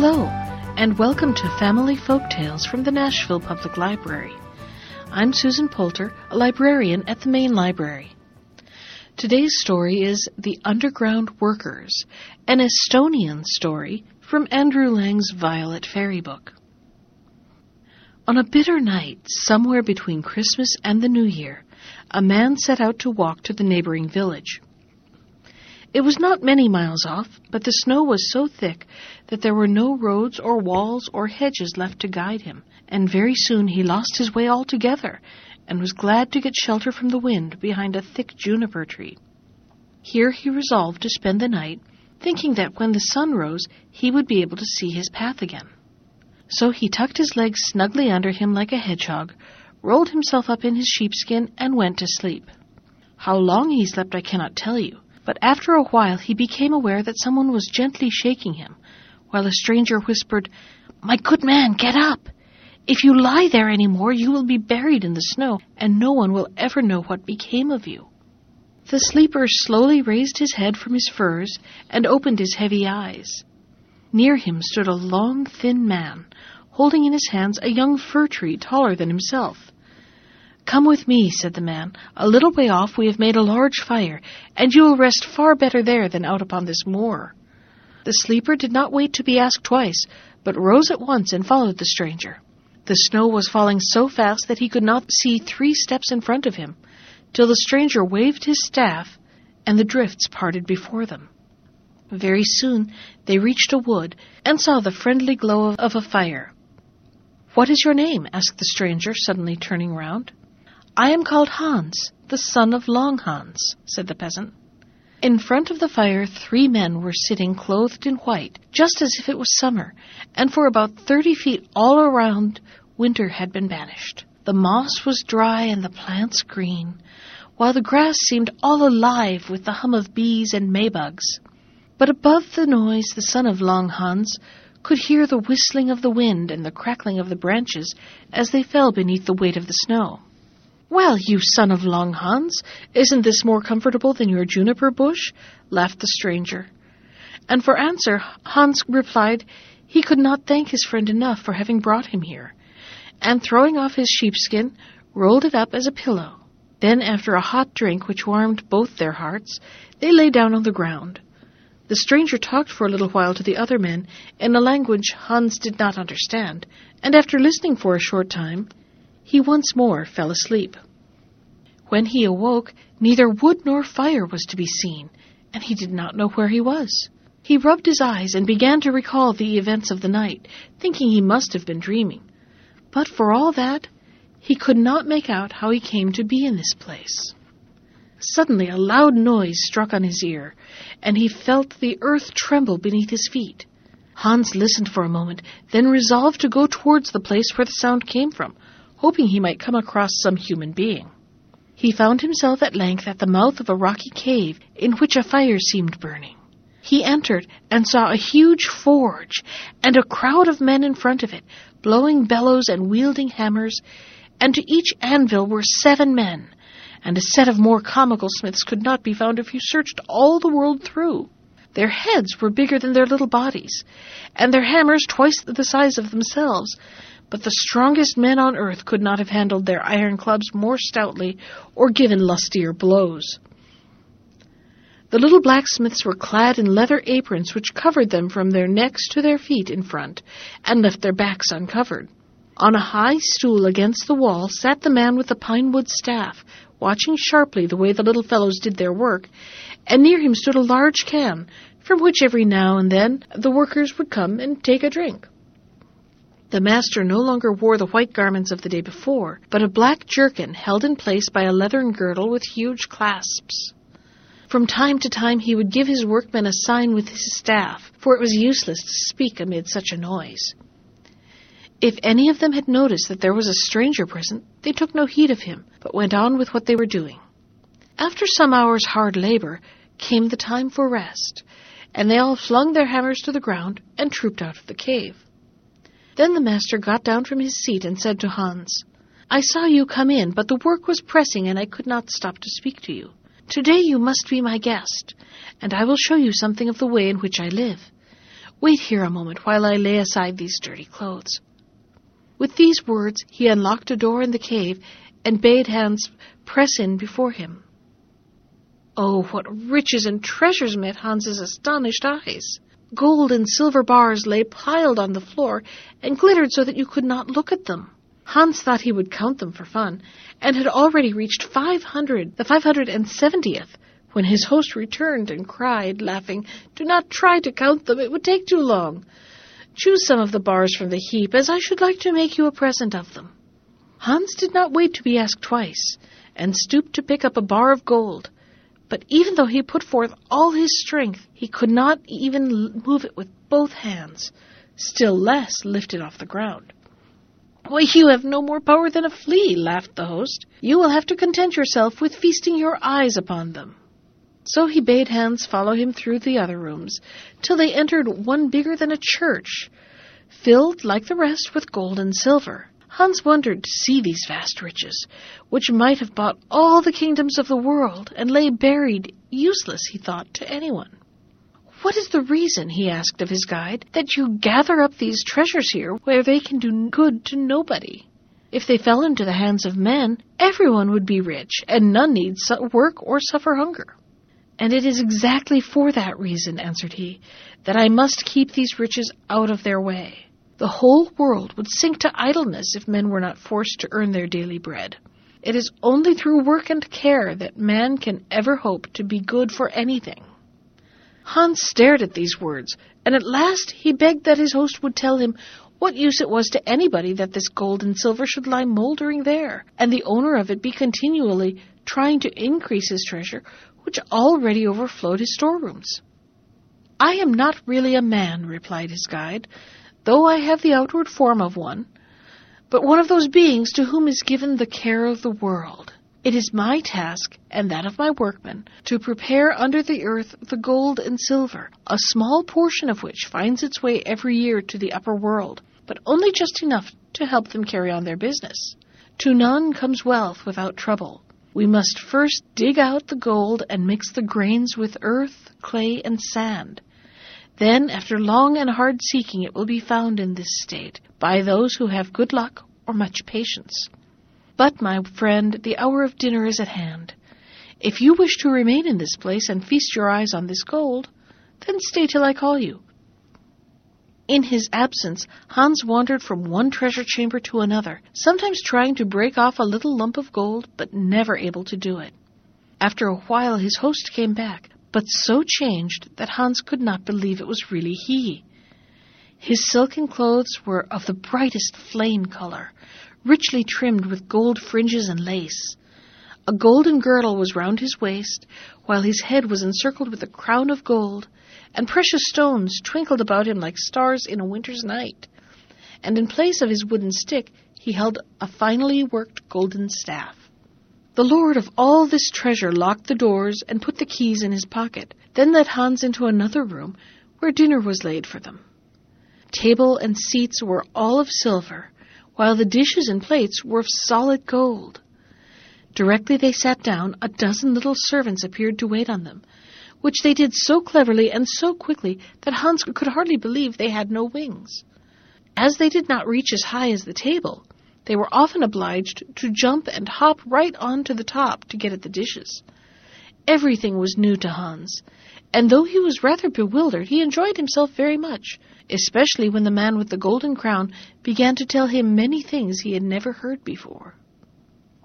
Hello, and welcome to Family Folk Tales from the Nashville Public Library. I'm Susan Poulter, a librarian at the main library. Today's story is The Underground Workers, an Estonian story from Andrew Lang's Violet Fairy book. On a bitter night, somewhere between Christmas and the New Year, a man set out to walk to the neighboring village. It was not many miles off, but the snow was so thick that there were no roads or walls or hedges left to guide him, and very soon he lost his way altogether and was glad to get shelter from the wind behind a thick juniper tree. Here he resolved to spend the night, thinking that when the sun rose he would be able to see his path again. So he tucked his legs snugly under him like a hedgehog, rolled himself up in his sheepskin, and went to sleep. How long he slept I cannot tell you but after a while he became aware that someone was gently shaking him, while a stranger whispered, My good man, get up! If you lie there any more, you will be buried in the snow, and no one will ever know what became of you. The sleeper slowly raised his head from his furs and opened his heavy eyes. Near him stood a long, thin man, holding in his hands a young fir tree taller than himself. Come with me, said the man. A little way off we have made a large fire, and you will rest far better there than out upon this moor. The sleeper did not wait to be asked twice, but rose at once and followed the stranger. The snow was falling so fast that he could not see three steps in front of him, till the stranger waved his staff, and the drifts parted before them. Very soon they reached a wood, and saw the friendly glow of a fire. What is your name? asked the stranger, suddenly turning round. I am called Hans, the son of Long Hans, said the peasant. In front of the fire, three men were sitting clothed in white, just as if it was summer, and for about thirty feet all around winter had been banished. The moss was dry and the plants green, while the grass seemed all alive with the hum of bees and maybugs. But above the noise, the son of Long Hans could hear the whistling of the wind and the crackling of the branches as they fell beneath the weight of the snow. Well, you son of Long Hans, isn't this more comfortable than your juniper bush? laughed the stranger. And for answer, Hans replied he could not thank his friend enough for having brought him here, and throwing off his sheepskin, rolled it up as a pillow. Then, after a hot drink which warmed both their hearts, they lay down on the ground. The stranger talked for a little while to the other men in a language Hans did not understand, and after listening for a short time, he once more fell asleep. When he awoke, neither wood nor fire was to be seen, and he did not know where he was. He rubbed his eyes and began to recall the events of the night, thinking he must have been dreaming. But for all that, he could not make out how he came to be in this place. Suddenly a loud noise struck on his ear, and he felt the earth tremble beneath his feet. Hans listened for a moment, then resolved to go towards the place where the sound came from, hoping he might come across some human being. He found himself at length at the mouth of a rocky cave in which a fire seemed burning. He entered and saw a huge forge and a crowd of men in front of it, blowing bellows and wielding hammers, and to each anvil were seven men, and a set of more comical smiths could not be found if you searched all the world through. Their heads were bigger than their little bodies, and their hammers twice the size of themselves, but the strongest men on earth could not have handled their iron clubs more stoutly or given lustier blows. The little blacksmiths were clad in leather aprons which covered them from their necks to their feet in front and left their backs uncovered. On a high stool against the wall sat the man with the pine wood staff, watching sharply the way the little fellows did their work, and near him stood a large can, from which every now and then the workers would come and take a drink. The master no longer wore the white garments of the day before, but a black jerkin held in place by a leathern girdle with huge clasps. From time to time he would give his workmen a sign with his staff, for it was useless to speak amid such a noise. If any of them had noticed that there was a stranger present, they took no heed of him, but went on with what they were doing. After some hours' hard labor came the time for rest, and they all flung their hammers to the ground and trooped out of the cave. Then the master got down from his seat and said to Hans, I saw you come in, but the work was pressing and I could not stop to speak to you. Today you must be my guest, and I will show you something of the way in which I live. Wait here a moment while I lay aside these dirty clothes. With these words, he unlocked a door in the cave and bade Hans press in before him. Oh, what riches and treasures met Hans's astonished eyes! Gold and silver bars lay piled on the floor and glittered so that you could not look at them. Hans thought he would count them for fun, and had already reached five hundred, the five hundred and seventieth, when his host returned and cried, laughing, Do not try to count them, it would take too long. Choose some of the bars from the heap, as I should like to make you a present of them. Hans did not wait to be asked twice, and stooped to pick up a bar of gold. But even though he put forth all his strength, he could not even move it with both hands, still less lift it off the ground. Why, you have no more power than a flea, laughed the host. You will have to content yourself with feasting your eyes upon them. So he bade Hans follow him through the other rooms, till they entered one bigger than a church, filled, like the rest, with gold and silver. Hans wondered to see these vast riches, which might have bought all the kingdoms of the world, and lay buried, useless, he thought, to anyone. What is the reason, he asked of his guide, that you gather up these treasures here where they can do good to nobody? If they fell into the hands of men, everyone would be rich, and none need work or suffer hunger. And it is exactly for that reason, answered he, that I must keep these riches out of their way. The whole world would sink to idleness if men were not forced to earn their daily bread. It is only through work and care that man can ever hope to be good for anything. Hans stared at these words, and at last he begged that his host would tell him what use it was to anybody that this gold and silver should lie moldering there, and the owner of it be continually trying to increase his treasure which already overflowed his storerooms. I am not really a man, replied his guide, though I have the outward form of one, but one of those beings to whom is given the care of the world. It is my task, and that of my workmen, to prepare under the earth the gold and silver, a small portion of which finds its way every year to the upper world, but only just enough to help them carry on their business. To none comes wealth without trouble, we must first dig out the gold and mix the grains with earth, clay, and sand. Then, after long and hard seeking, it will be found in this state by those who have good luck or much patience. But, my friend, the hour of dinner is at hand. If you wish to remain in this place and feast your eyes on this gold, then stay till I call you. In his absence, Hans wandered from one treasure chamber to another, sometimes trying to break off a little lump of gold, but never able to do it. After a while his host came back, but so changed that Hans could not believe it was really he. His silken clothes were of the brightest flame color, richly trimmed with gold fringes and lace. A golden girdle was round his waist, while his head was encircled with a crown of gold, and precious stones twinkled about him like stars in a winter's night. And in place of his wooden stick, he held a finely worked golden staff. The lord of all this treasure locked the doors and put the keys in his pocket, then led Hans into another room where dinner was laid for them. Table and seats were all of silver, while the dishes and plates were of solid gold. Directly they sat down, a dozen little servants appeared to wait on them, which they did so cleverly and so quickly that Hans could hardly believe they had no wings. As they did not reach as high as the table, they were often obliged to jump and hop right on to the top to get at the dishes. Everything was new to Hans, and though he was rather bewildered, he enjoyed himself very much, especially when the man with the golden crown began to tell him many things he had never heard before.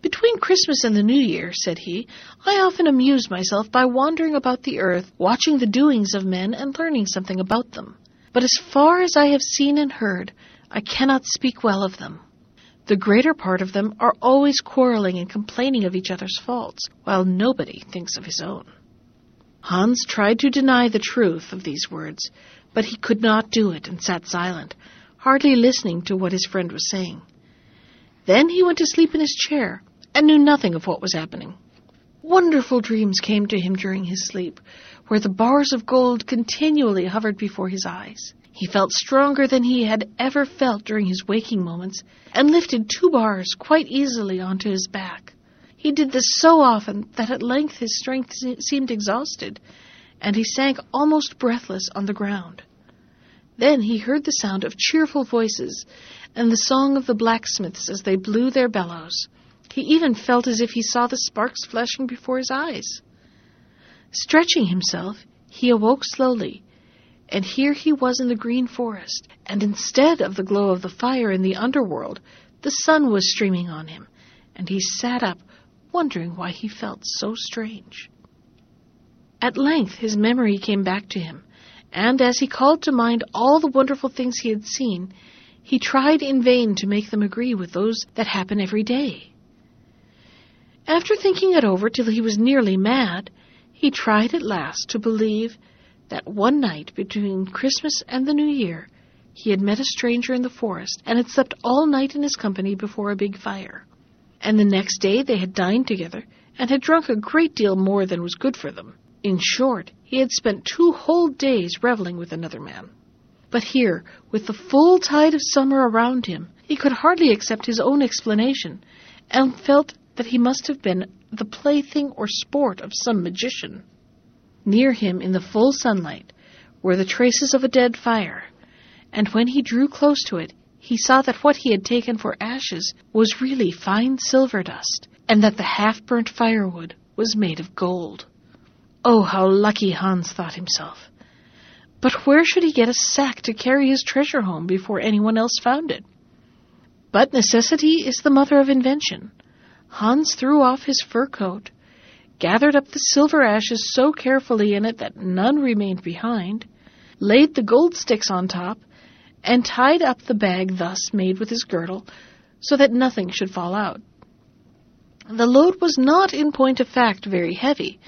Between Christmas and the New Year, said he, I often amuse myself by wandering about the earth, watching the doings of men and learning something about them. But as far as I have seen and heard, I cannot speak well of them. The greater part of them are always quarreling and complaining of each other's faults, while nobody thinks of his own. Hans tried to deny the truth of these words, but he could not do it and sat silent, hardly listening to what his friend was saying. Then he went to sleep in his chair, and knew nothing of what was happening. Wonderful dreams came to him during his sleep, where the bars of gold continually hovered before his eyes. He felt stronger than he had ever felt during his waking moments, and lifted two bars quite easily onto his back. He did this so often that at length his strength seemed exhausted, and he sank almost breathless on the ground. Then he heard the sound of cheerful voices and the song of the blacksmiths as they blew their bellows. He even felt as if he saw the sparks flashing before his eyes. Stretching himself, he awoke slowly, and here he was in the green forest, and instead of the glow of the fire in the underworld, the sun was streaming on him, and he sat up, wondering why he felt so strange. At length his memory came back to him, and as he called to mind all the wonderful things he had seen, he tried in vain to make them agree with those that happen every day. After thinking it over till he was nearly mad, he tried at last to believe that one night between Christmas and the New Year he had met a stranger in the forest and had slept all night in his company before a big fire. And the next day they had dined together and had drunk a great deal more than was good for them. In short, he had spent two whole days reveling with another man. But here, with the full tide of summer around him, he could hardly accept his own explanation, and felt that he must have been the plaything or sport of some magician. Near him, in the full sunlight, were the traces of a dead fire, and when he drew close to it, he saw that what he had taken for ashes was really fine silver dust, and that the half-burnt firewood was made of gold. Oh, how lucky Hans thought himself. But where should he get a sack to carry his treasure home before anyone else found it? But necessity is the mother of invention. Hans threw off his fur coat, gathered up the silver ashes so carefully in it that none remained behind, laid the gold sticks on top, and tied up the bag thus made with his girdle so that nothing should fall out. The load was not in point of fact very heavy,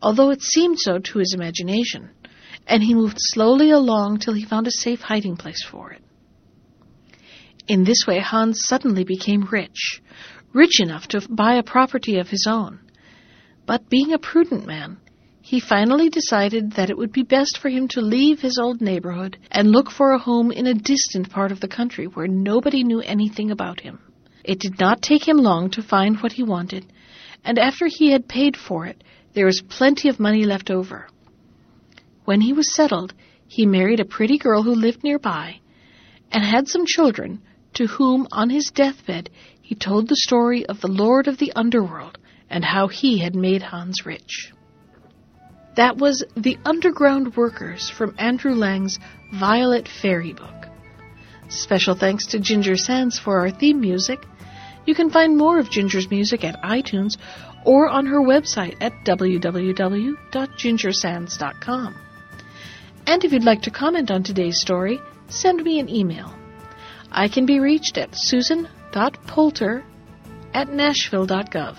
although it seemed so to his imagination, and he moved slowly along till he found a safe hiding place for it. In this way Hans suddenly became rich, rich enough to buy a property of his own. But being a prudent man, he finally decided that it would be best for him to leave his old neighborhood and look for a home in a distant part of the country where nobody knew anything about him. It did not take him long to find what he wanted, and after he had paid for it, there was plenty of money left over. When he was settled, he married a pretty girl who lived nearby and had some children to whom, on his deathbed, he told the story of the Lord of the Underworld and how he had made Hans rich. That was The Underground Workers from Andrew Lang's Violet Fairy book. Special thanks to Ginger Sands for our theme music. You can find more of Ginger's music at iTunes or on her website at www.gingersands.com. And if you'd like to comment on today's story, send me an email. I can be reached at susan.poulter at nashville.gov.